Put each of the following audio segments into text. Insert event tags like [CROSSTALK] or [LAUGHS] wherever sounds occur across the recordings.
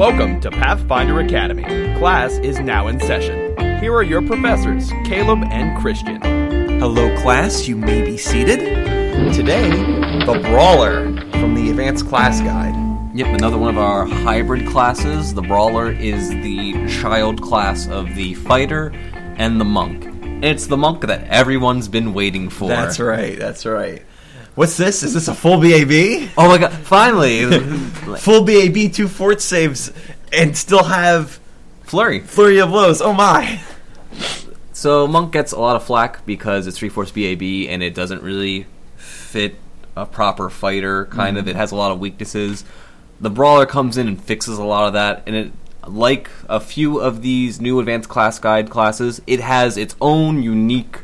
Welcome to Pathfinder Academy. Class is now in session. Here are your professors, Caleb and Christian. Hello, class. You may be seated. Today, the Brawler from the Advanced Class Guide. Yep, another one of our hybrid classes. The Brawler is the child class of the Fighter and the Monk. It's the Monk that everyone's been waiting for. That's right. That's right. What's this? Is this a full BAB? Oh my god, finally! [LAUGHS] Full BAB, two fort saves, and still have Flurry. flurry of blows. Oh my! So Monk gets a lot of flack because it's three fourths BAB and it doesn't really fit a proper fighter. Kind of, mm-hmm. it has a lot of weaknesses. The brawler comes in and fixes a lot of that, and it, like a few of these new advanced class guide classes, it has its own unique,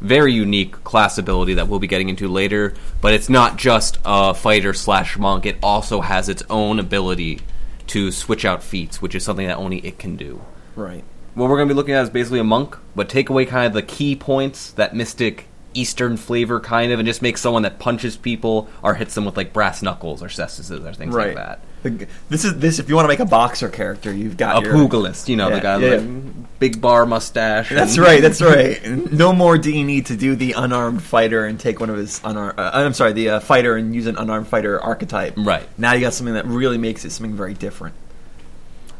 very unique class ability that we'll be getting into later. But it's not just a fighter slash monk; it also has its own ability to switch out feats, which is something that only it can do Right. what we're going to be looking at is basically a monk, but take away kind of the key points, that mystic Eastern flavor kind of, and just make someone that punches people or hits them with like brass knuckles or cestuses or things Right. like that. The- This is this. If you want to make a boxer character, you've got A your, pugilist, you know, Yeah, the guy yeah. with like big bar mustache. That's and- right. [LAUGHS] That's right. No more do you need to do the unarmed fighter and take one of his unarmed. Uh, I'm sorry, the uh, fighter and use an unarmed fighter archetype. Right. Now you got something that really makes it something very different.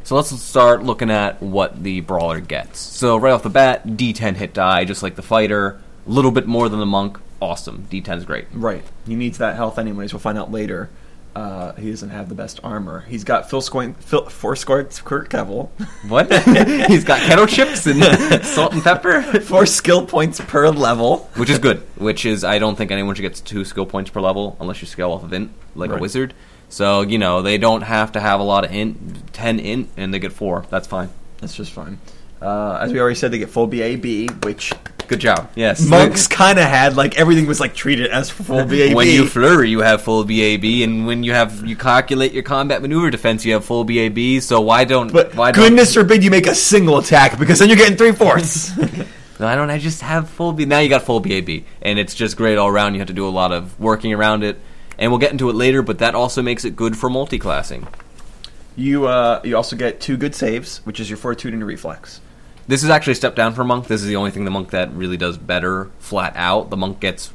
So let's start looking at what the brawler gets. So right off the bat, D10 hit die, just like the fighter. A little bit more than the monk. Awesome. D10's great. Right. He needs that health anyways. We'll find out later. Uh, he doesn't have the best armor. He's got Phil Scoin, Phil, four scored Kurt Kevel, What? [LAUGHS] He's got kettle chips and [LAUGHS] salt and pepper. four skill points per level. which is good. Which is I don't think anyone should get two skill points per level unless you scale off of int like Right. a wizard. So you know they don't have to have a lot of int, ten int, and they get four. That's fine. That's just fine. Uh, as we already said, they get full BAB, which Good job. Yes, monks kind of had. Like everything was like treated as full BAB. [LAUGHS] when you flurry, you have full BAB, and when you have you calculate your combat maneuver defense, you have full BAB. So why don't? but why goodness forbid you make a single attack because then you're getting three fourths. Don't, [LAUGHS] why don't I just have full B? Now you got full BAB, and it's just great all around. You have to do a lot of working around it, and we'll get into it later. But that also makes it good for multi-classing. you uh, you also get two good saves, which is your fortitude and your reflex. This is actually a step down for monk. This is the only thing the monk that really does better flat out. The monk gets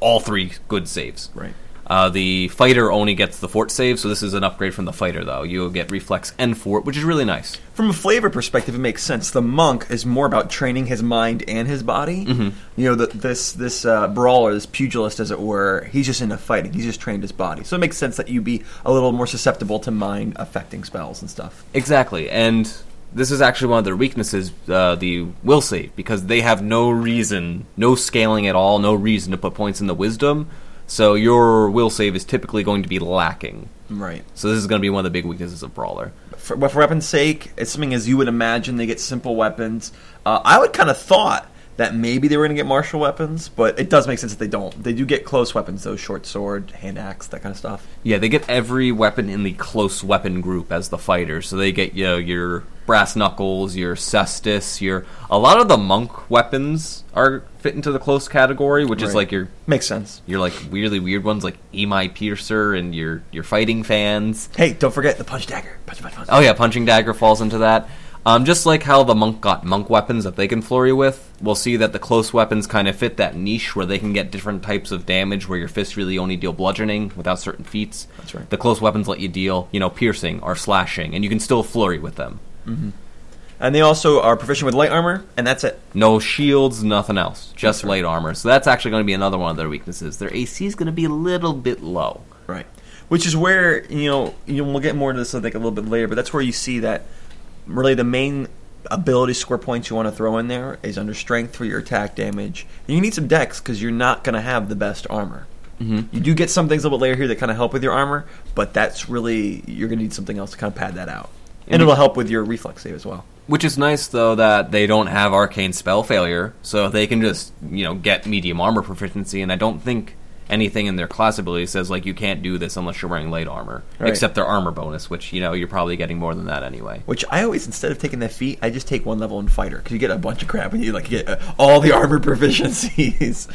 all three good saves. Right. Uh, the fighter only gets the fort save, so this is an upgrade from the fighter, though. You'll get reflex and fort, which is really nice. From a flavor perspective, it makes sense. The monk is more about training his mind and his body. Mm-hmm. You know, the, this this uh, brawler, this pugilist, as it were, he's just into fighting. He's just trained his body, so it makes sense that you be a little more susceptible to mind affecting spells and stuff. Exactly, and this is actually one of their weaknesses, uh, the will save, because they have no reason, no scaling at all, no reason to put points in the wisdom. So your will save is typically going to be lacking. Right. So this is going to be one of the big weaknesses of Brawler. For, but for weapon's sake, it's something as you would imagine. They get simple weapons. Uh, I would kind of thought that maybe they were going to get martial weapons, but it does make sense that they don't. They do get close weapons, though short sword, hand axe, that kind of stuff. Yeah, they get every weapon in the close weapon group as the fighter. So they get you know, your brass knuckles, your cestus, your a lot of the monk weapons are fit into the close category, which is like your Makes sense. your like weirdly weird ones like Emei Piercer and your your fighting fans. Hey, don't forget the punch dagger. Punch, punch, punch. Oh yeah, punching dagger falls into that. Um, just like how the monk got monk weapons that they can flurry with, we'll see that the close weapons kind of fit that niche where they can get different types of damage. Where your fists really only deal bludgeoning without certain feats. That's right. The close weapons let you deal, you know, piercing or slashing, and you can still flurry with them. And they also are proficient with light armor, and that's it. No shields, nothing else, just right. light armor. So that's actually going to be another one of their weaknesses. Their AC is going to be a little bit low. Right. Which is where you know, you know we'll get more into this I think a little bit later, but that's where you see that really the main ability score points you want to throw in there is under strength for your attack damage. And you need some dex because you're not going to have the best armor. Mm-hmm. You do get some things a little bit later here that kind of help with your armor, but that's really you're going to need something else to kind of pad that out, and And- it'll help with your reflex save as well. Which is nice though that they don't have arcane spell failure, so they can just you know get medium armor proficiency. And I don't think anything in their class ability says like you can't do this unless you're wearing light armor, Right. except their armor bonus, which you know you're probably getting more than that anyway. Which I always, instead of taking that feat, I just take one level in fighter because you get a bunch of crap and you like get uh, all the armor [LAUGHS] proficiencies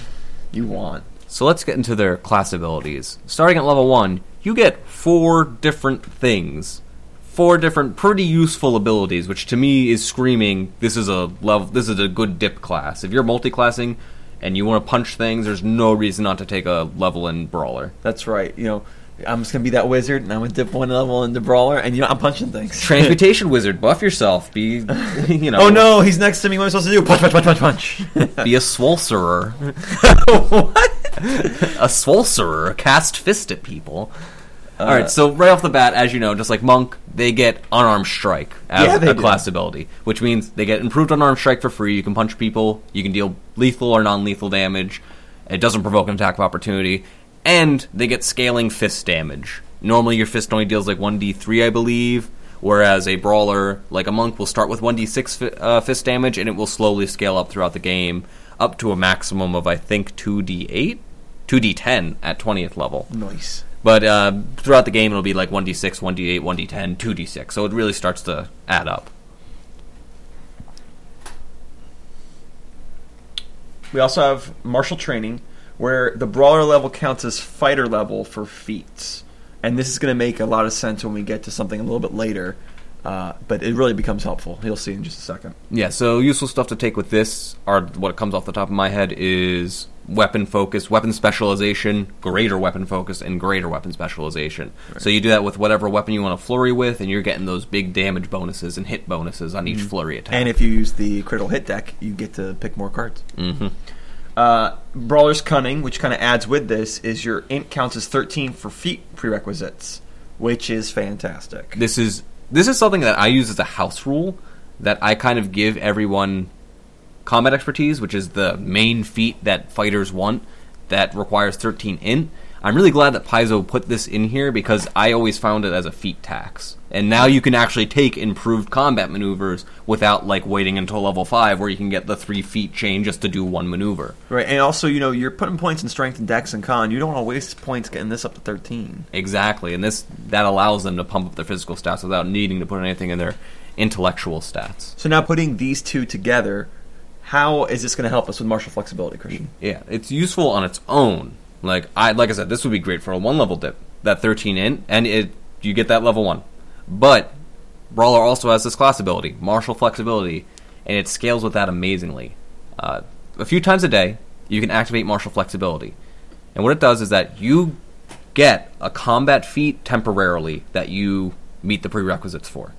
you want. So let's get into their class abilities. Starting at level one, you get four different things four different pretty useful abilities, which to me is screaming this is a level this is a good dip class. If you're multi-classing and you want to punch things, there's no reason not to take a level in brawler. That's right. You know, I'm just gonna be that wizard, and I'm gonna dip one level in the brawler, and you know, I'm punching things. Transmutation wizard, buff yourself. Be [LAUGHS] you know. oh no, he's next to me. What am I supposed to do? Punch, punch, punch, punch, punch. [LAUGHS] Be a swolcerer. [LAUGHS] what? a swolcerer. Cast fist at people. All Uh, right, so right off the bat, as you know, just like Monk, they get unarmed strike as Yeah, a do. class ability, which means they get improved unarmed strike for free. You can punch people, you can deal lethal or non-lethal damage. It doesn't provoke an attack of opportunity, and they get scaling fist damage. Normally, your fist only deals like one d3, I believe, whereas a brawler like a monk will start with one d6 uh, fist damage, and it will slowly scale up throughout the game, up to a maximum of I think two d8, two d10 at twentieth level. Nice. But uh, throughout the game, it'll be like 1d6, 1d8, 1d10, 2d6. So it really starts to add up. We also have martial training, where the brawler level counts as fighter level for feats, and this is going to make a lot of sense when we get to something a little bit later. Uh, but it really becomes helpful. You'll see in just a second. Yeah, so useful stuff to take with this are what comes off the top of my head is weapon focus, weapon specialization, greater weapon focus, and greater weapon specialization. So you do that with whatever weapon you want to flurry with, and you're getting those big damage bonuses and hit bonuses on each flurry attack. And if you use the critical hit deck, you get to pick more cards. hmm Uh, Brawler's Cunning, which kind of adds with this, is your int counts as 13 for feat prerequisites, which is fantastic. this is this is something that I use as a house rule that I kind of give everyone combat expertise, which is the main feat that fighters want that requires 13 int. I'm really glad that Paizo put this in here because I always found it as a feat tax. And now you can actually take improved combat maneuvers without like waiting until level 5 where you can get the 3 feet chain just to do one maneuver. Right, and also, you know, you're putting points in strength and dex and con. You don't want to waste points getting this up to 13. Exactly. And this that allows them to pump up their physical stats without needing to put anything in their intellectual stats. So now putting these two together, how is this going to help us with martial flexibility, Christian? Yeah, it's useful on its own. Like I like I said, this would be great for a one level dip. That thirteen in, and it you get that level one. But Brawler also has this class ability, martial flexibility, and it scales with that amazingly. Uh, a few times a day, you can activate martial flexibility, and what it does is that you get a combat feat temporarily that you meet the prerequisites for.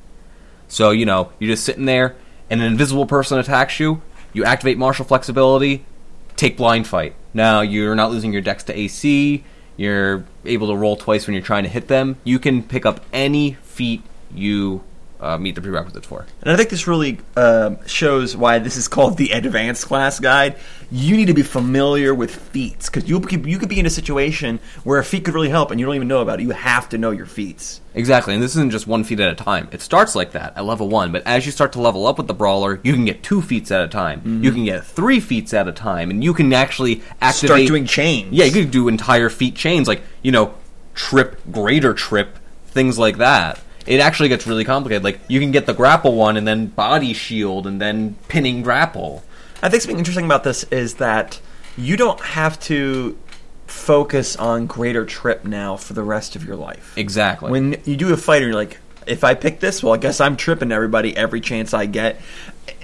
So, you know, you're just sitting there, and an invisible person attacks you, you activate martial flexibility, take blind fight. Now, you're not losing your dex to AC, you're able to roll twice when you're trying to hit them. You can pick up any feat you uh, meet the prerequisites for. And I think this really um shows why this is called the advanced class guide. You need to be familiar with feats because you could, you could be in a situation where a feat could really help and you don't even know about it. You have to know your feats. Exactly, and this isn't just one feat at a time. It starts like that at level one, but as you start to level up with the brawler, you can get two feats at a time. You can get three feats at a time, and you can actually activate. Start doing chains. Yeah, you could do entire feat chains, like you know, trip, greater trip, things like that. It actually gets really complicated. Like you can get the grapple one, and then body shield, and then pinning grapple. I think something interesting about this is that you don't have to focus on greater trip now for the rest of your life. Exactly. When you do a fight, and you're like, if I pick this, well, I guess I'm tripping everybody every chance I get.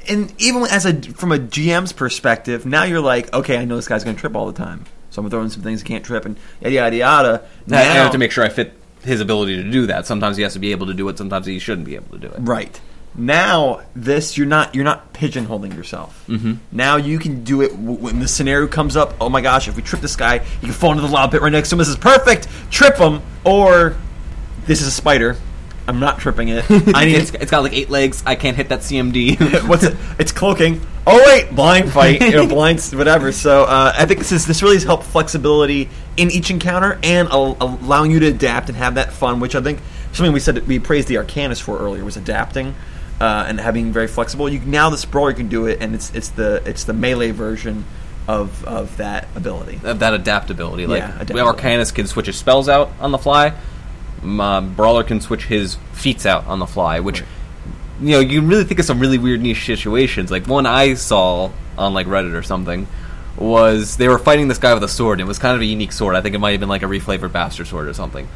And even as a from a GM's perspective, now you're like, okay, I know this guy's going to trip all the time, so I'm throwing some things he can't trip, and yada yada yada. I I have to make sure I fit his ability to do that. Sometimes he has to be able to do it. Sometimes he shouldn't be able to do it. Right. Now this you're not you're not pigeonholing yourself. Mm-hmm. Now you can do it w- when the scenario comes up. Oh my gosh! If we trip this guy, you can fall into the lava pit right next to him. This is perfect. Trip him, or this is a spider. I'm not tripping it. [LAUGHS] I need it's, it's got like eight legs. I can't hit that CMD. [LAUGHS] what's it? It's cloaking. Oh wait, blind fight. You know, [LAUGHS] blinds, whatever. So uh, I think this is this really has helped flexibility in each encounter and al- allowing you to adapt and have that fun. Which I think something we said we praised the Arcanist for earlier was adapting uh, and having very flexible. You now the brawler can do it, and it's it's the it's the melee version of of that ability. of that adaptability. Like Yeah, we Arcanist can switch his spells out on the fly. My Brawler can switch his feats out on the fly, which you know you can really think of some really weird niche situations. Like one I saw on like Reddit or something was they were fighting this guy with a sword. And it was kind of a unique sword. I think it might have been like a reflavored bastard sword or something.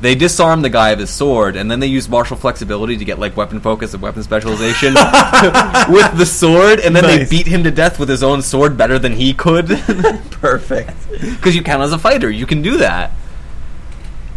They disarm the guy of his sword, and then they use martial flexibility to get like weapon focus and weapon specialization [LAUGHS] with the sword, and then Nice. they beat him to death with his own sword better than he could. [LAUGHS] Perfect. [LAUGHS] Because you count as a fighter, you can do that.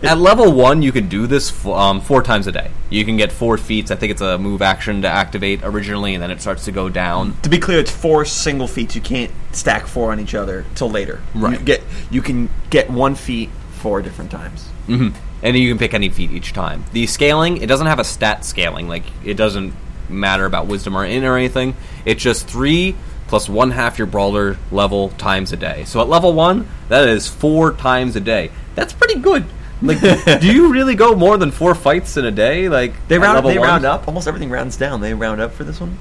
At level one, you can do this f- um, four times a day. You can get four feats. I think it's a move action to activate originally, and then it starts to go down. To be clear, it's four single feats. You can't stack four on each other till later. Right. You get you can get one feat four different times. hmm And you can pick any feat each time. The scaling, it doesn't have a stat scaling. Like it doesn't matter about wisdom or in or anything. It's just three plus one half your brawler level times a day. So at level one, that is four times a day. That's pretty good. Like, do you really go more than four fights in a day? Like They at round they one? round up. Almost everything rounds down. They round up for this one.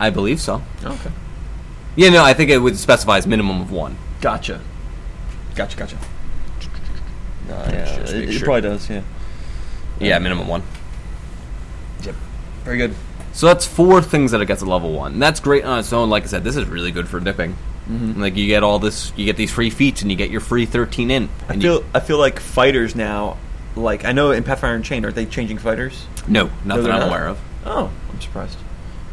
I believe so. Okay. Yeah, no, I think it would specify as minimum of one. Gotcha. Gotcha. Gotcha. No, yeah, it, make it sure. probably does. Yeah. Yeah, minimum one. Yep. Very good. So that's four things that it gets at level one. And that's great on its own. Like I said, this is really good for dipping. Mm-hmm. Like you get all this, you get these free feats, and you get your free thirteen in. I feel you, I feel like fighters now. Like I know in Pathfinder Unchained, are they changing fighters? no, nothing they're I'm not. aware of. Oh, I'm surprised.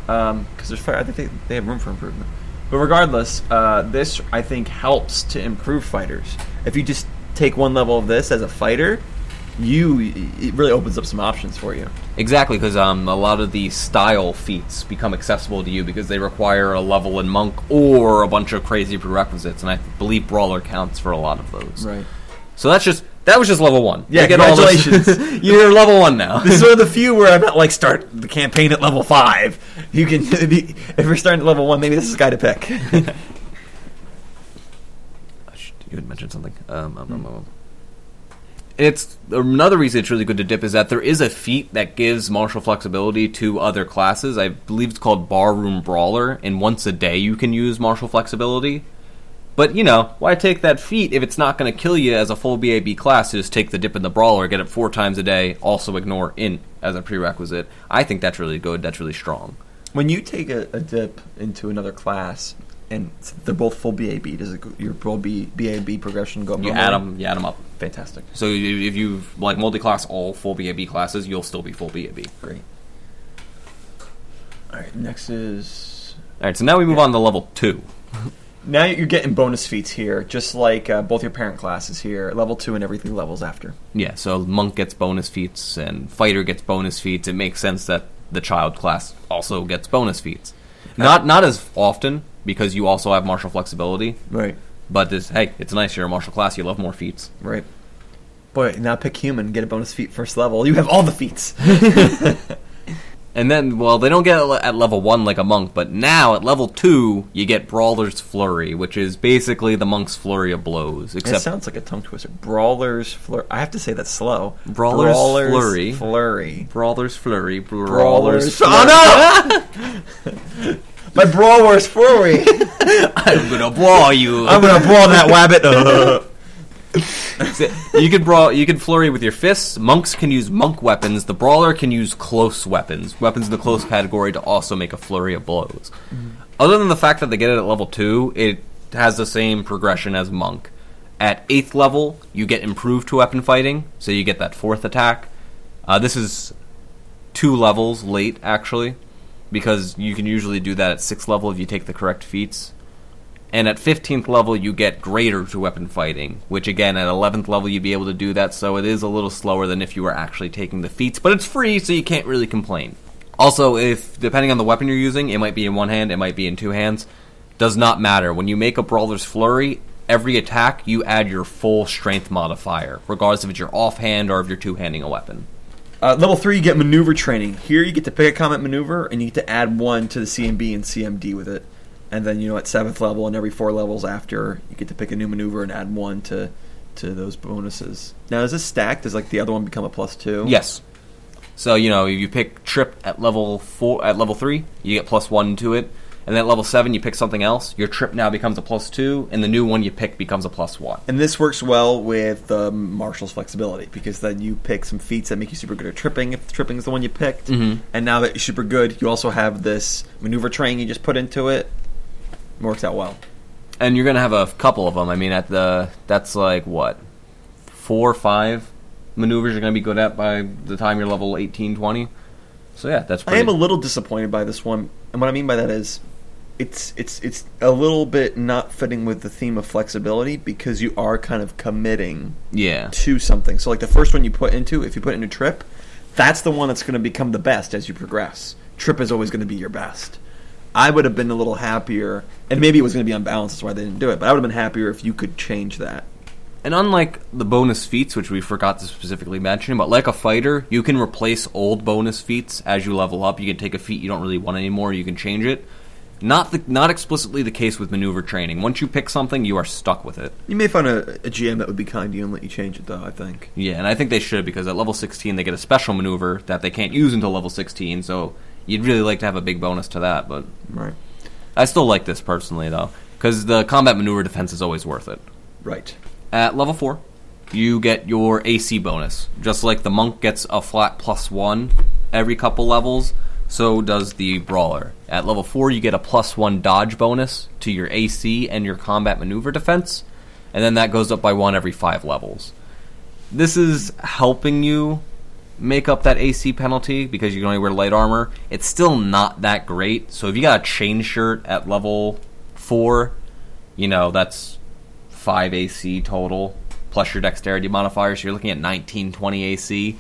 Because there's fire. I think they, they have room for improvement. But regardless, uh, this I think helps to improve fighters. If you just take one level of this as a fighter, you it really opens up some options for you. Exactly, because um, a lot of the style feats become accessible to you because they require a level in monk or a bunch of crazy prerequisites, and I believe brawler counts for a lot of those. Right. So that's just that was just level one. Yeah, You get all this- congratulations. [LAUGHS] You're level one now. This is one of the few where I'm not like start the campaign at level five. You can [LAUGHS] be, if you're starting at level one, maybe this is the guy to pick. [LAUGHS] you had mentioned something. Um, um, um, um. It's another reason it's really good to dip is that there is a feat that gives martial flexibility to other classes. I believe it's called Barroom Brawler, and once a day you can use martial flexibility. But you know, why take that feat if it's not going to kill you as a full BAB class? Just take the dip in the brawler, get it four times a day, also ignore int as a prerequisite. I think that's really good. That's really strong. When you take a, a dip into another class and they're both full BAB, does it, go- your full B, BAB progression go up? You add them, you add them up. Fantastic. So if you like multi-class all full BAB classes, you'll still be full BAB. Great. All right, next is All right, so now we move on to level two. [LAUGHS] now you're getting bonus feats here, just like uh, both your parent classes here, level two and everything levels after. Yeah, so monk gets bonus feats and fighter gets bonus feats. It makes sense that the child class also gets bonus feats. Not not as often because you also have martial flexibility, Right. but this hey, it's nice you're a martial class. You love more feats. Right. Boy, now pick human, get a bonus feat first level. You have all the feats. [LAUGHS] [LAUGHS] And then, well, they don't get it at level one like a monk, but now at level two you get Brawler's Flurry, which is basically the monk's flurry of blows. Except It sounds like a tongue twister. Brawler's flurry. I have to say that slow. Brawler's Flurry. Flurry. Brawler's Flurry, Brawler's. Flurry. Oh [LAUGHS] no! My brawler's flurry. [LAUGHS] I'm gonna brawl you. [LAUGHS] I'm gonna brawl that wabbit. [LAUGHS] You can brawl. You can flurry with your fists. Monks can use monk weapons. The brawler can use close weapons, weapons in the close category, to also make a flurry of blows. Other than the fact that they get it at level two, it has the same progression as monk. At eighth level, you get improved two weapon fighting, so you get that fourth attack. Uh, this is two levels late, actually, because you can usually do that at sixth level if you take the correct feats. And at 15th level, you get greater two weapon fighting, which again, at 11th level, you'd be able to do that, so it is a little slower than if you were actually taking the feats, but it's free, so you can't really complain. Also, if depending on the weapon you're using, it might be in one hand, it might be in two hands, does not matter. When you make a Brawler's Flurry, every attack, you add your full strength modifier, regardless if it's your offhand or if you're two handing a weapon. Uh, level three, you get maneuver training. Here, you get to pick a combat maneuver, and you get to add one to the CMB and CMD with it. And then, you know, at seventh level and every four levels after, you get to pick a new maneuver and add one to to those bonuses. Now, is this stacked? Does like the other one become a plus two? Yes. So you know, if you pick trip at level four, at level three, you get plus one to it, and then at level seven, you pick something else. Your trip now becomes a plus two, and the new one you pick becomes a plus one. And this works well with um, Marshall's flexibility because then you pick some feats that make you super good at tripping if tripping is the one you picked. Mhm. And now that you're super good, you also have this maneuver training you just put into it. It works out well. And you're gonna have a couple of them. I mean, at the that's like what four, or five maneuvers you're going to be good at by the time you're level 18, 20. So yeah, that's. Pretty... I am a little disappointed by this one, and what I mean by that is, it's it's it's a little bit not fitting with the theme of flexibility because you are kind of committing yeah. to something. So like the first one you put into, if you put into trip, that's the one that's going to become the best as you progress. Trip is always going to be your best. I would have been a little happier, and maybe it was going to be unbalanced. That's why they didn't do it. But I would have been happier if you could change that. And unlike the bonus feats, which we forgot to specifically mention, but like a fighter, you can replace old bonus feats as you level up. You can take a feat you don't really want anymore, you can change it. Not the, not explicitly the case with maneuver training. Once you pick something, you are stuck with it. You may find a, a GM that would be kind to you and let you change it, though. I think. Yeah, and I think they should because at level 16 they get a special maneuver that they can't use until level 16. So you'd really like to have a big bonus to that, but Right. I still like this personally though because the combat maneuver defense is always worth it. Right. At level 4, you get your AC bonus. Just like the monk gets a flat plus 1 every couple levels, so does the brawler. At level 4, you get a plus 1 dodge bonus to your AC and your combat maneuver defense, and then that goes up by 1 every 5 levels. This is helping you make up that AC penalty because you can only wear light armor. It's still not that great, so if you got a chain shirt at level 4, you know, that's 5 AC total plus your dexterity modifier, so you're looking at 19, 20 AC.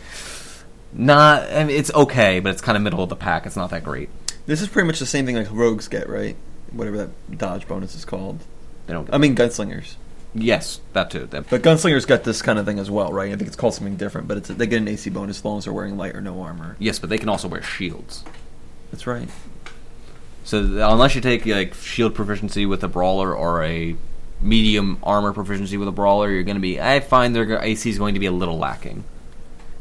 Not, I mean, it's okay, but it's kind of middle of the pack. It's not that great. This is pretty much the same thing like rogues get, right? Whatever that dodge bonus is called. They don't. I mean, gunslingers. yes, that too. That- But gunslingers got this kind of thing as well, right? I think it's called something different, but it's they get an AC bonus as long as they're wearing light or no armor. yes, but they can also wear shields. That's right. So th- unless you take like shield proficiency with a brawler or a medium armor proficiency with a brawler, you're going to be. I find their AC is going to be a little lacking.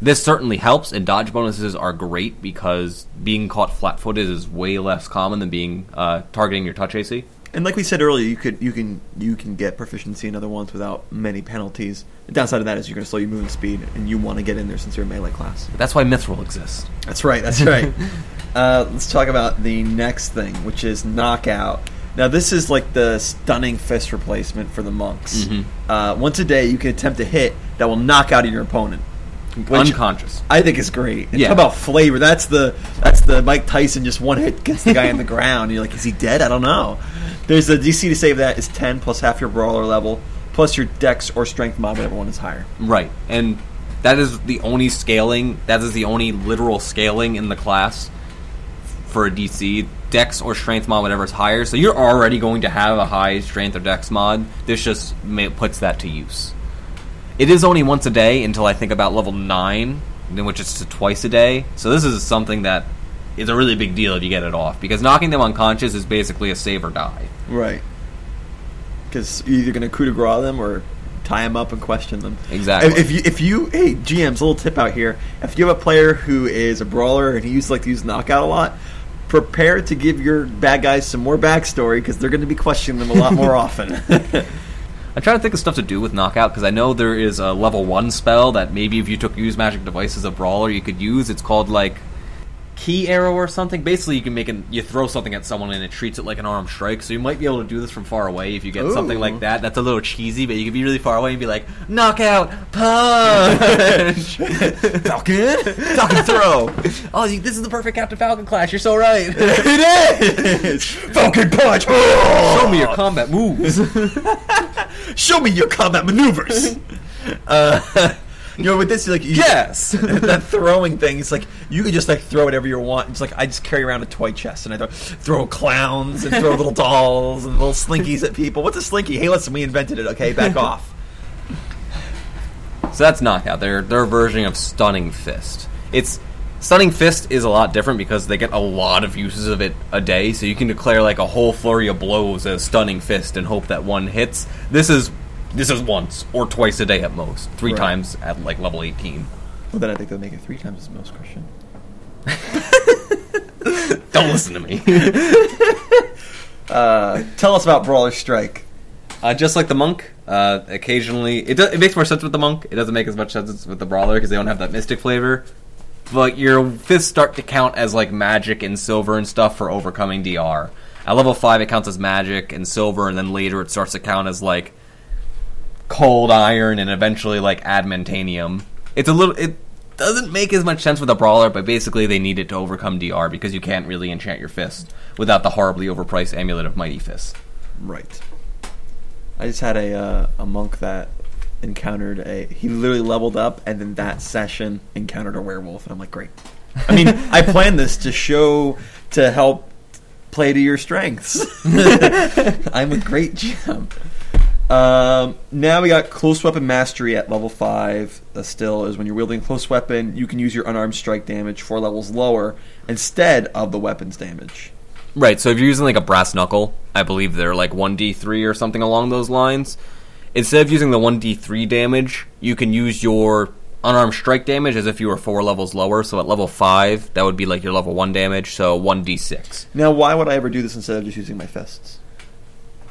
This certainly helps, and dodge bonuses are great because being caught flat-footed is way less common than being uh, targeting your touch AC. And like we said earlier, you could you can you can get proficiency in other ones without many penalties. The downside of that is you're going to slow your movement speed, and you want to get in there since you're a melee class. That's why Mithril exists. That's right. That's right. [LAUGHS] uh, let's talk about the next thing, which is knockout. Now, this is like the stunning fist replacement for the monks. Mhm. Uh, once a day, you can attempt a hit that will knock out your opponent. Which Unconscious. I think is great. And Yeah. Talk about flavor. That's the that's the Mike Tyson just one hit gets the guy on the [LAUGHS] ground. You're like, is he dead? I don't know. There's a DC to save that is ten plus half your brawler level plus your dex or strength mod, whatever one is higher. Right, and that is the only scaling. That is the only literal scaling in the class for a DC. Dex or strength mod, whatever is higher. So you're already going to have a high strength or dex mod. This just puts that to use. It is only once a day until I think about level nine, then which is to twice a day. So this is something that is a really big deal if you get it off because knocking them unconscious is basically a save or die. Right. Because you're either going to coup de grace them or tie them up and question them. Exactly. If, if you, if you, hey, GM's a little tip out here. If you have a player who is a brawler and he used like to use knockout a lot, prepare to give your bad guys some more backstory because they're going to be questioning them a lot more [LAUGHS] often. [LAUGHS] I'm trying to think of stuff to do with knockout because I know there is a level one spell that maybe if you took use magic device as a brawler you could use. It's called like ki arrow or something. Basically, you can make an you throw something at someone and it treats it like an arm strike. So you might be able to do this from far away if you get something like that. That's a little cheesy, but you could be really far away and be like knockout punch. [LAUGHS] Falcon, Falcon throw. oh, you- this is the perfect Captain Falcon class. You're so right. [LAUGHS] it is [LAUGHS] Falcon punch. Show me your combat moves. Show me your combat maneuvers. [LAUGHS] uh, you know, with this, you're like, you, Yes. [LAUGHS] that throwing thing, it's like you could just like throw whatever you want. It's like I just carry around a toy chest and I throw, throw clowns and throw little [LAUGHS] dolls and little slinkies at people. What's a slinky? Hey, listen, we invented it. Okay, back off. So that's knockout. Their their version of stunning fist. It's stunning fist is a lot different because they get a lot of uses of it a day. So you can declare like a whole flurry of blows as stunning fist and hope that one hits. This is this is once or twice a day at most. Three Right. times at like level eighteen. Well, then I think they'll make it three times as most Christian. [LAUGHS] Don't listen to me. [LAUGHS] Uh, tell us about Brawler Strike. Uh, just like the monk, uh, occasionally it, do, it makes more sense with the monk. It doesn't make as much sense with the brawler because they don't have that mystic flavor. But your fists start to count as like magic and silver and stuff for overcoming DR. At level five, it counts as magic and silver, and then later it starts to count as like cold iron and eventually like adamantanium. It's a little. It doesn't make as much sense with a brawler, but basically they need it to overcome DR because you can't really enchant your fist without the horribly overpriced amulet of Mighty Fist. Right. I just had a uh, a monk that encountered a. He literally leveled up, and then that session encountered a werewolf, and I'm like, great. I mean, [LAUGHS] I planned this to show to help play to your strengths. [LAUGHS] I'm a great GM. Um, now we got close weapon mastery at level five. Uh, still is when you're wielding a close weapon, you can use your unarmed strike damage four levels lower instead of the weapon's damage. Right. So if you're using like a brass knuckle, I believe they're like one d three or something along those lines. Instead of using the one d three damage, you can use your unarmed strike damage as if you were four levels lower. So at level five, that would be like your level one damage. So one d six. Now, why would I ever do this instead of just using my fists?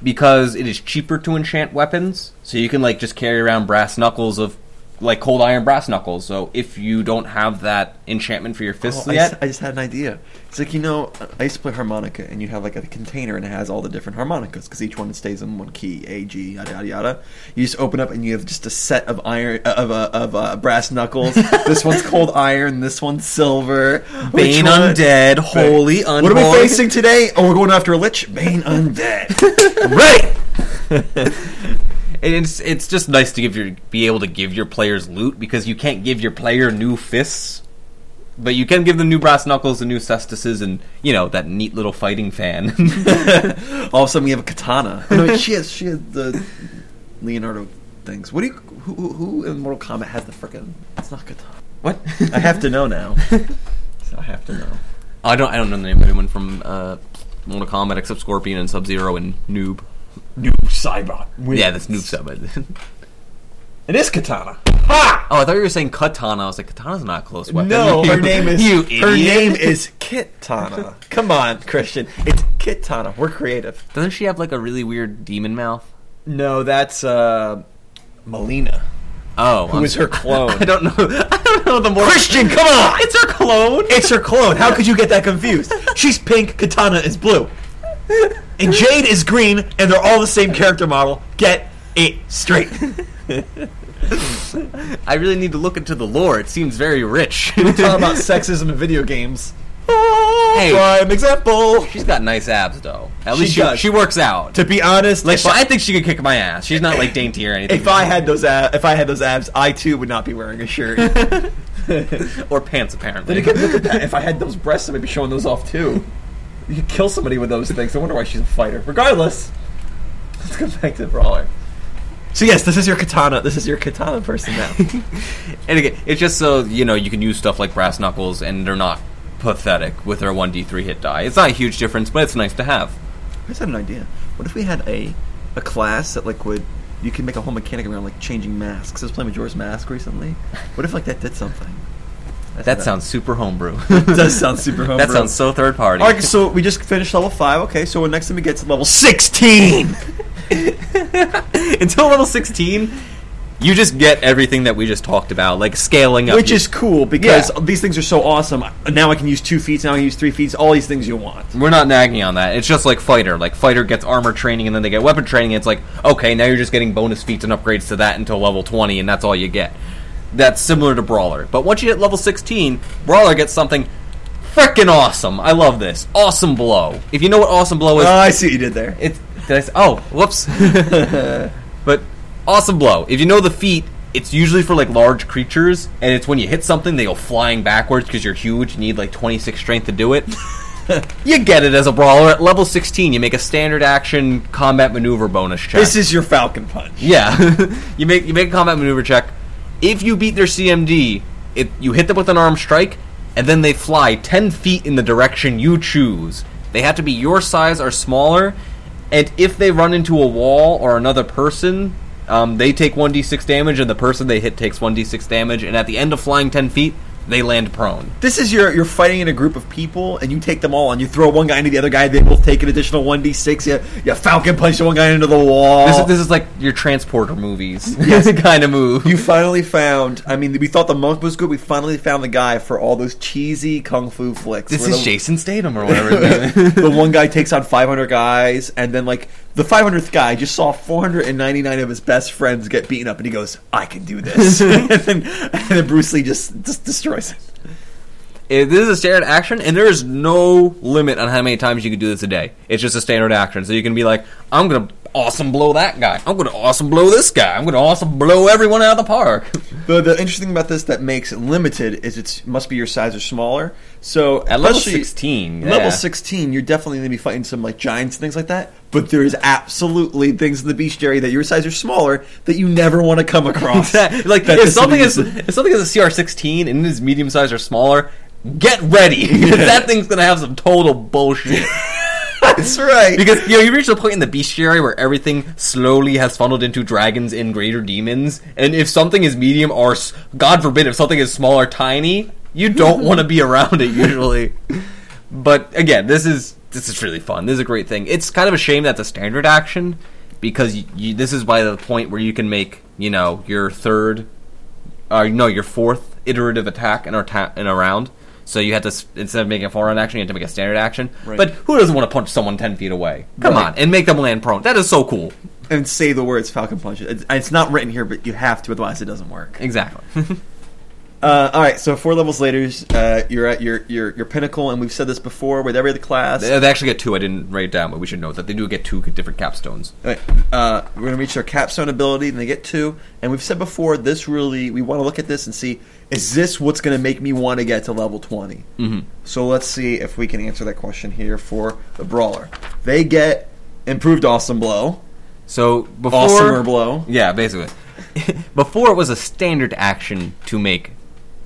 because it is cheaper to enchant weapons. So you can like just carry around brass knuckles of like cold iron brass knuckles. So if you don't have that enchantment for your fists Oh, I, yet, just, I just had an idea. It's like you know, I used to play harmonica, and you have like a container, and it has all the different harmonicas because each one stays in one key, A, G, yada yada yada. You just open up, and you have just a set of iron of uh, of uh, brass knuckles. [LAUGHS] this one's cold iron. This one's silver. Bane undead, holy undead. What are we facing today? Oh, we're going after a lich. Bane [LAUGHS] undead. [LAUGHS] right. And it's it's just nice to give your be able to give your players loot because you can't give your player new fists, but you can give them new brass knuckles and new cestises and you know that neat little fighting fan. [LAUGHS] all of a sudden, we have a katana. No, she [LAUGHS] has she has the Leonardo things. What do you? Who, who- who in Mortal Kombat has the frickin' It's not katana. what? I have to know now. so [LAUGHS] I have to know. I don't I don't know the name of anyone from uh, Mortal Kombat except Scorpion and Sub Zero and Noob. Noob Saibot. Yeah, that's Noob Sub. It is katana. Oh, I thought you were saying Katana. I was like, Katana's not a close weapon. No, [LAUGHS] her name is you her idiot. name is [LAUGHS] Kitana. Come on, Christian. It's Kitana. We're creative. Doesn't she have like a really weird demon mouth? No, that's uh Mileena. Oh, Who I'm is her [LAUGHS] clone? I don't know. I don't know the Mortal Christian, come on! It's her clone. It's her clone. How could you get that confused? She's pink, Katana is blue. And Jade is green, and they're all the same character model. Get it straight. [LAUGHS] I really need to look into the lore. It seems very rich. [LAUGHS] Talk about [LAUGHS] sexism in video games. Hey. Prime example. She's got nice abs, though. At She least she, does. she works out. To be honest, like, I think she could kick my ass. She's not like dainty or anything. if I had those ab- if I had those abs, I too would not be wearing a shirt. or pants, apparently. Again, look at that. If I had those breasts, I would be showing those off too. You could kill somebody with those things. I wonder why she's a fighter. Regardless, let's go back to the brawler. So yes, this is your katana. This is your katana person now. [LAUGHS] And again, it's just so you know you can use stuff like brass knuckles, and they're not pathetic with their one d three hit die. It's not a huge difference, but it's nice to have. I just had an idea. What if we had a a class that like would you could make a whole mechanic around like changing masks? I was playing Majora's Mask recently. What if like that did something? That's That sounds super homebrew. [LAUGHS] It does sound super [LAUGHS] homebrew. That sounds so third party. All right, so we just finished level five. Okay, so next time we get to level sixteen. [LAUGHS] Until level sixteen, you just get everything that we just talked about, like scaling up. Which is cool because Yeah. these things are so awesome. Now I can use two feet. Now I can use three feet. All these things you want. We're not nagging on that. It's just like fighter. Like fighter gets armor training and then they get weapon training. And it's like okay, now you're just getting bonus feats and upgrades to that until level twenty, and that's all you get. That's similar to brawler. But once you hit level sixteen, brawler gets something freaking awesome. I love this. Awesome blow. If you know what awesome blow is, Oh, I see what you did there. it's did I say, oh whoops. [LAUGHS] but awesome blow. If you know the feat. It's usually for like large creatures, and it's when you hit something, they go flying backwards because you're huge. You need like 26 strength to do it. [LAUGHS] You get it as a brawler at level 16. You make a standard action combat maneuver bonus check. This is your Falcon Punch. yeah, [LAUGHS] you make you make a combat maneuver check. If you beat their CMD, it you hit them with an arm strike, and then they fly 10 feet in the direction you choose. They have to be your size or smaller, and if they run into a wall or another person, um, they take 1d6 damage, and the person they hit takes 1d6 damage. And at the end of flying 10 feet, they land prone. This is your you're fighting in a group of people and you take them all and you throw one guy into the other guy. They both take an additional one d six. You you Falcon Punch the one guy into the wall. This is, this is like your transporter movies [LAUGHS] kind of move. You finally found. I mean, we thought the monk was good. We finally found the guy for all those cheesy kung fu flicks. this is the, Jason Statham or whatever. his name is. [LAUGHS] [LAUGHS] the one guy takes on 500 guys, and then like the 500th guy just saw 499 of his best friends get beaten up, and he goes, "I can do this," [LAUGHS] [LAUGHS] and, then, and then Bruce Lee just, just destroys it. It, this is a standard action, and there is no limit on how many times you can do this a day. It's just a standard action, so you can be like, "I'm gonna awesome blow that guy. I'm gonna awesome blow this guy. I'm gonna awesome blow everyone out of the park." [LAUGHS] The, the interesting thing about this that makes it limited is it must be your size or smaller. So At level especially- 16, level 16, you're definitely going to be fighting some like giants and things like that. But there's absolutely things in the bestiary that your size are smaller that you never want to come across. [LAUGHS] like That if something is- is if something is a CR16 and it is medium size or smaller, get ready. [LAUGHS] 'Cause that thing's gonna have some total bullshit. That's right. Because you know you reach the point in the bestiary where everything slowly has funneled into dragons and greater demons, and if something is medium or God forbid if something is small or tiny, you don't want to be around it usually. But again, this is this is really fun. This is a great thing. It's kind of a shame that's a standard action because you, you, this is by the point where you can make you know your third, uh, no your fourth iterative attack in a, ta- in a round. So you had to instead of making a round action, you had to make a standard action. Right. But who doesn't want to punch someone ten feet away? Come Right. on, and make them land prone. That is so cool. and say the words Falcon Punch. It's, it's not written here, but you have to, otherwise it doesn't work. Exactly. [LAUGHS] Uh, all right, so four levels later, uh, you're at your, your your pinnacle, and we've said this before with every other class. they they actually get two. I didn't write it down, but we should note that they do get two different capstones. Uh, we're going to reach our capstone ability, and they get two. And we've said before, this really, we want to look at this and see, is this what's going to make me want to get to level 20? Mhm. So let's see if we can answer that question here for the Brawler. They get improved Awesome Blow, So before Awesomer Blow. Yeah, basically. [LAUGHS] Before it was a standard action to make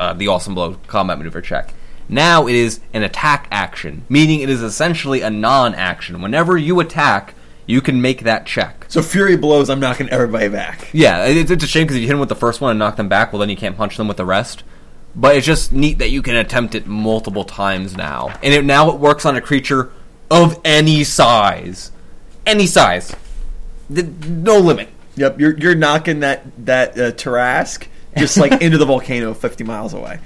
uh, the awesome blow combat maneuver check. Now it is an attack action, meaning it is essentially a non-action. Whenever you attack, you can make that check. So Fury Blows, I'm knocking everybody back. Yeah, it- it's a shame because if you hit them with the first one and knock them back, well, then you can't punch them with the rest. But it's just neat that you can attempt it multiple times now, and it, now it works on a creature of any size, any size, no limit. Yep, you're you're knocking that that uh, Tarrasque just like into the volcano 50 miles away.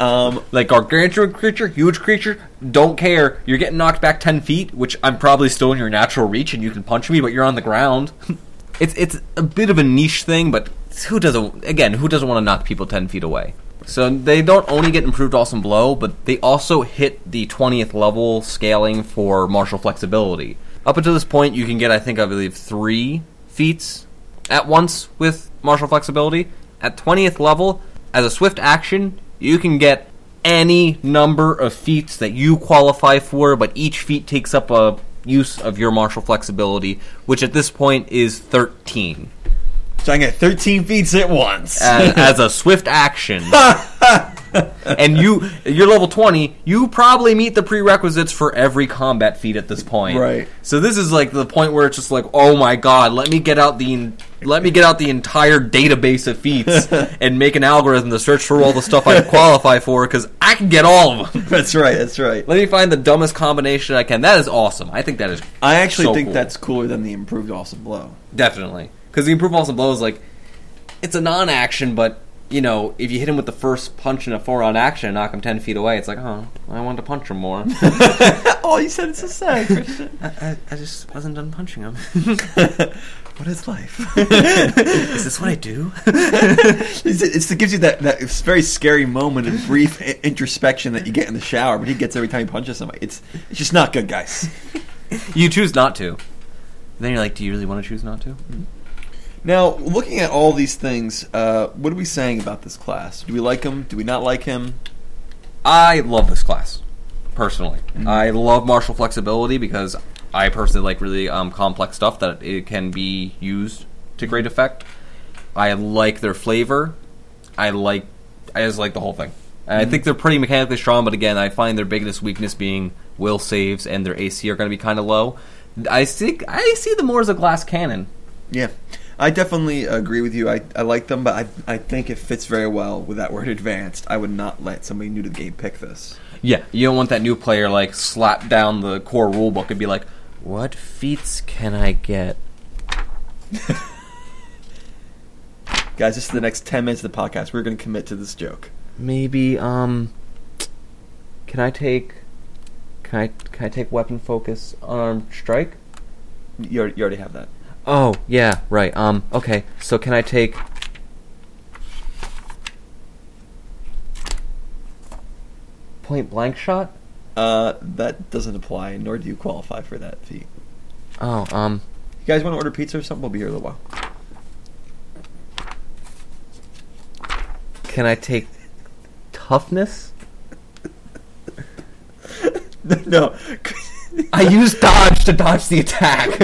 Um, Like gargantuan creature, huge creature, don't care. You're getting knocked back ten feet, which I'm probably still in your natural reach, and you can punch me, but you're on the ground. [LAUGHS] it's it's a bit of a niche thing, but who doesn't? Again, who doesn't want to knock people ten feet away? So they don't only get improved awesome blow, but they also hit the twentieth level scaling for martial flexibility. Up until this point, you can get, I think, I believe, three feats at once with martial flexibility. At 20th level, as a swift action, you can get any number of feats that you qualify for, but each feat takes up a use of your martial flexibility, which at this point is 13. So I get 13 feats at once. As, as a swift action. [LAUGHS] and you you're level 20 you probably meet the prerequisites for every combat feat at this point Right. so this is like the point where it's just like oh my god let me get out the let me get out the entire database of feats [LAUGHS] and make an algorithm to search for all the stuff i qualify for because i can get all of them that's right. That's right. let me find the dumbest combination i can that is awesome i think that is I actually so think cool. that's cooler than the improved awesome blow. Definitely. Because the improved awesome blow is like, it's a non action, but, you know, if you hit him with the first punch in a four on action and knock him 10 feet away, it's like, oh, I want to punch him more. [LAUGHS] oh, you said it's so [LAUGHS] sad, Christian. I, I, I just wasn't done punching him. [LAUGHS] what is life? is this what I do? it's, it's, it gives you that, that very scary moment and brief introspection that you get in the shower, but he gets every time he punches somebody. It's it's just not good, guys. you choose not to. Then you're like, do you really want to choose not to? Mm-hmm. Now, looking at all these things, uh, what are we saying about this class? Do we like him? Do we not like him? I love this class, personally. Mm-hmm. I love martial flexibility because I personally like really um, complex stuff that it can be used to great effect. I like their flavor. I like. I just like the whole thing. And I think they're pretty mechanically strong, but again, I find their biggest weakness being will saves and their AC are going to be kind of low. I think I see them more as a glass cannon. Yeah, I definitely agree with you. I, I like them, but I, I think it fits very well with that word advanced. I would not let somebody new to the game pick this. Yeah, you don't want that new player like slap down the core rulebook and be like, "What feats can I get?" [LAUGHS] Guys, this is the next 10 minutes of the podcast. We're going to commit to this joke. Maybe um, can I take can I can I take weapon focus unarmed strike? You already, you already have that. Oh, yeah, right. Um, okay. So can I take point blank shot? Uh, that doesn't apply, nor do you qualify for that feat. Oh, um, You guys want to order pizza or something? We'll be here a little while. can I take toughness? [LAUGHS] no. [LAUGHS] I use dodge to dodge the attack. [LAUGHS]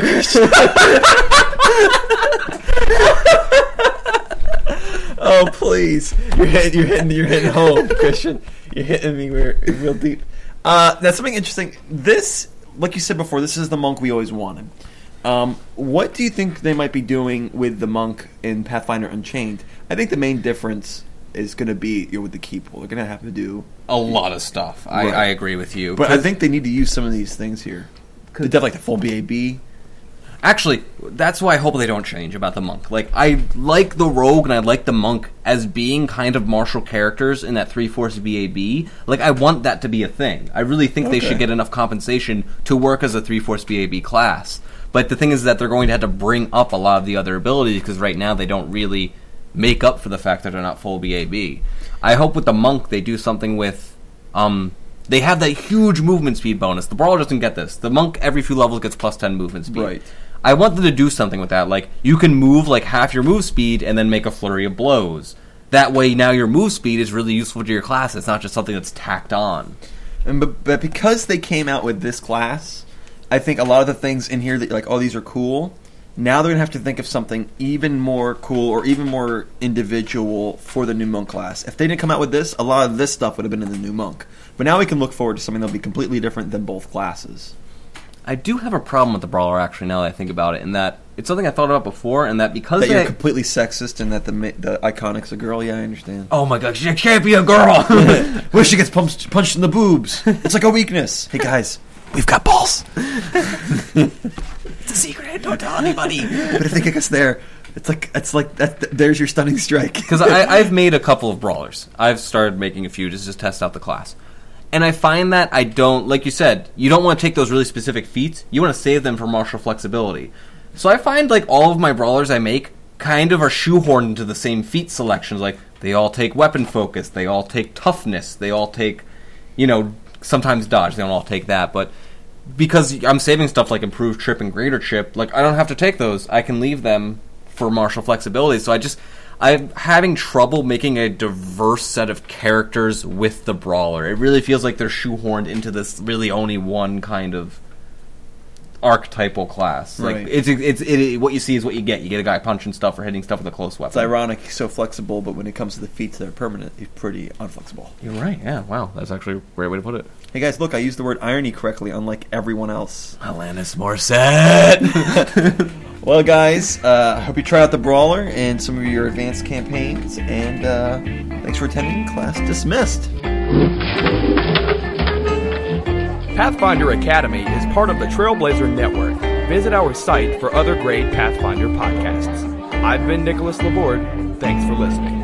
oh please! You're hitting, you're hitting, you're hitting home, Christian. You're hitting me real, real deep. Uh, that's something interesting. This, like you said before, this is the monk we always wanted. Um, what do you think they might be doing with the monk in Pathfinder Unchained? I think the main difference is going to be you know, with the ki pool. They're going to have to do, a lot of stuff. I, Right. I agree with you. but I think they need to use some of these things here. They have like the full BAB. Actually, that's why I hope they don't change about the monk. Like, I like the rogue and I like the monk as being kind of martial characters in that three fourths BAB. Like, I want that to be a thing. I really think they should get enough compensation to work as a three fourths BAB class. But the thing is that they're going to have to bring up a lot of the other abilities because right now they don't really make up for the fact that they're not full BAB. I hope with the monk they do something with um they have that huge movement speed bonus. The brawler doesn't get this. The monk every few levels gets plus 10 movement speed. Right. I want them to do something with that. Like you can move like half your move speed and then make a flurry of blows. That way now your move speed is really useful to your class. It's not just something that's tacked on. And but, but because they came out with this class, I think a lot of the things in here that you're like, oh, these are cool. Now they're gonna have to think of something even more cool or even more individual for the new monk class. If they didn't come out with this, a lot of this stuff would have been in the new monk. But now we can look forward to something that'll be completely different than both classes. I do have a problem with the brawler actually now that I think about it in that it's something I thought about before and that because That they you're completely sexist and that the the iconic's a girl. Yeah, I understand. Oh my god, she can't be a girl. [LAUGHS] [LAUGHS] Where she gets punched, punched in the boobs. It's like a weakness. Hey guys, we've got balls. [LAUGHS] it's a secret. Don't tell anybody. [LAUGHS] But if they kick us there, it's like it's like that. There's your stunning strike. because [LAUGHS] I've made a couple of brawlers. I've started making a few just to test out the class, and I find that I don't, like you said, you don't want to take those really specific feats. You want to save them for martial flexibility. So I find like all of my brawlers I make kind of are shoehorned into the same feat selections. Like they all take weapon focus, they all take toughness, they all take, you know, sometimes dodge. They don't all take that, but because I'm saving stuff like improved trip and greater trip, like I don't have to take those. I can leave them for martial flexibility. So I just I'm having trouble making a diverse set of characters with the brawler. It really feels like they're shoehorned into this really only one kind of archetypal class. Like Right. it's it's it, what you see is what you get. You get a guy punching stuff or hitting stuff with a close weapon. It's ironic he's so flexible, but when it comes to the feats that are permanent, he's pretty unflexible. You're right. Yeah. Wow. That's actually a great way to put it. Hey guys, look, I used the word irony correctly, unlike everyone else. Alanis Morissette. [LAUGHS] Well, guys, uh, I hope you try out the brawler and some of your advanced campaigns, and uh, thanks for attending. Class dismissed. Pathfinder Academy is part of the Trailblazer Network. Visit our site for other great Pathfinder podcasts. I've been Nicholas Laborde. Thanks for listening.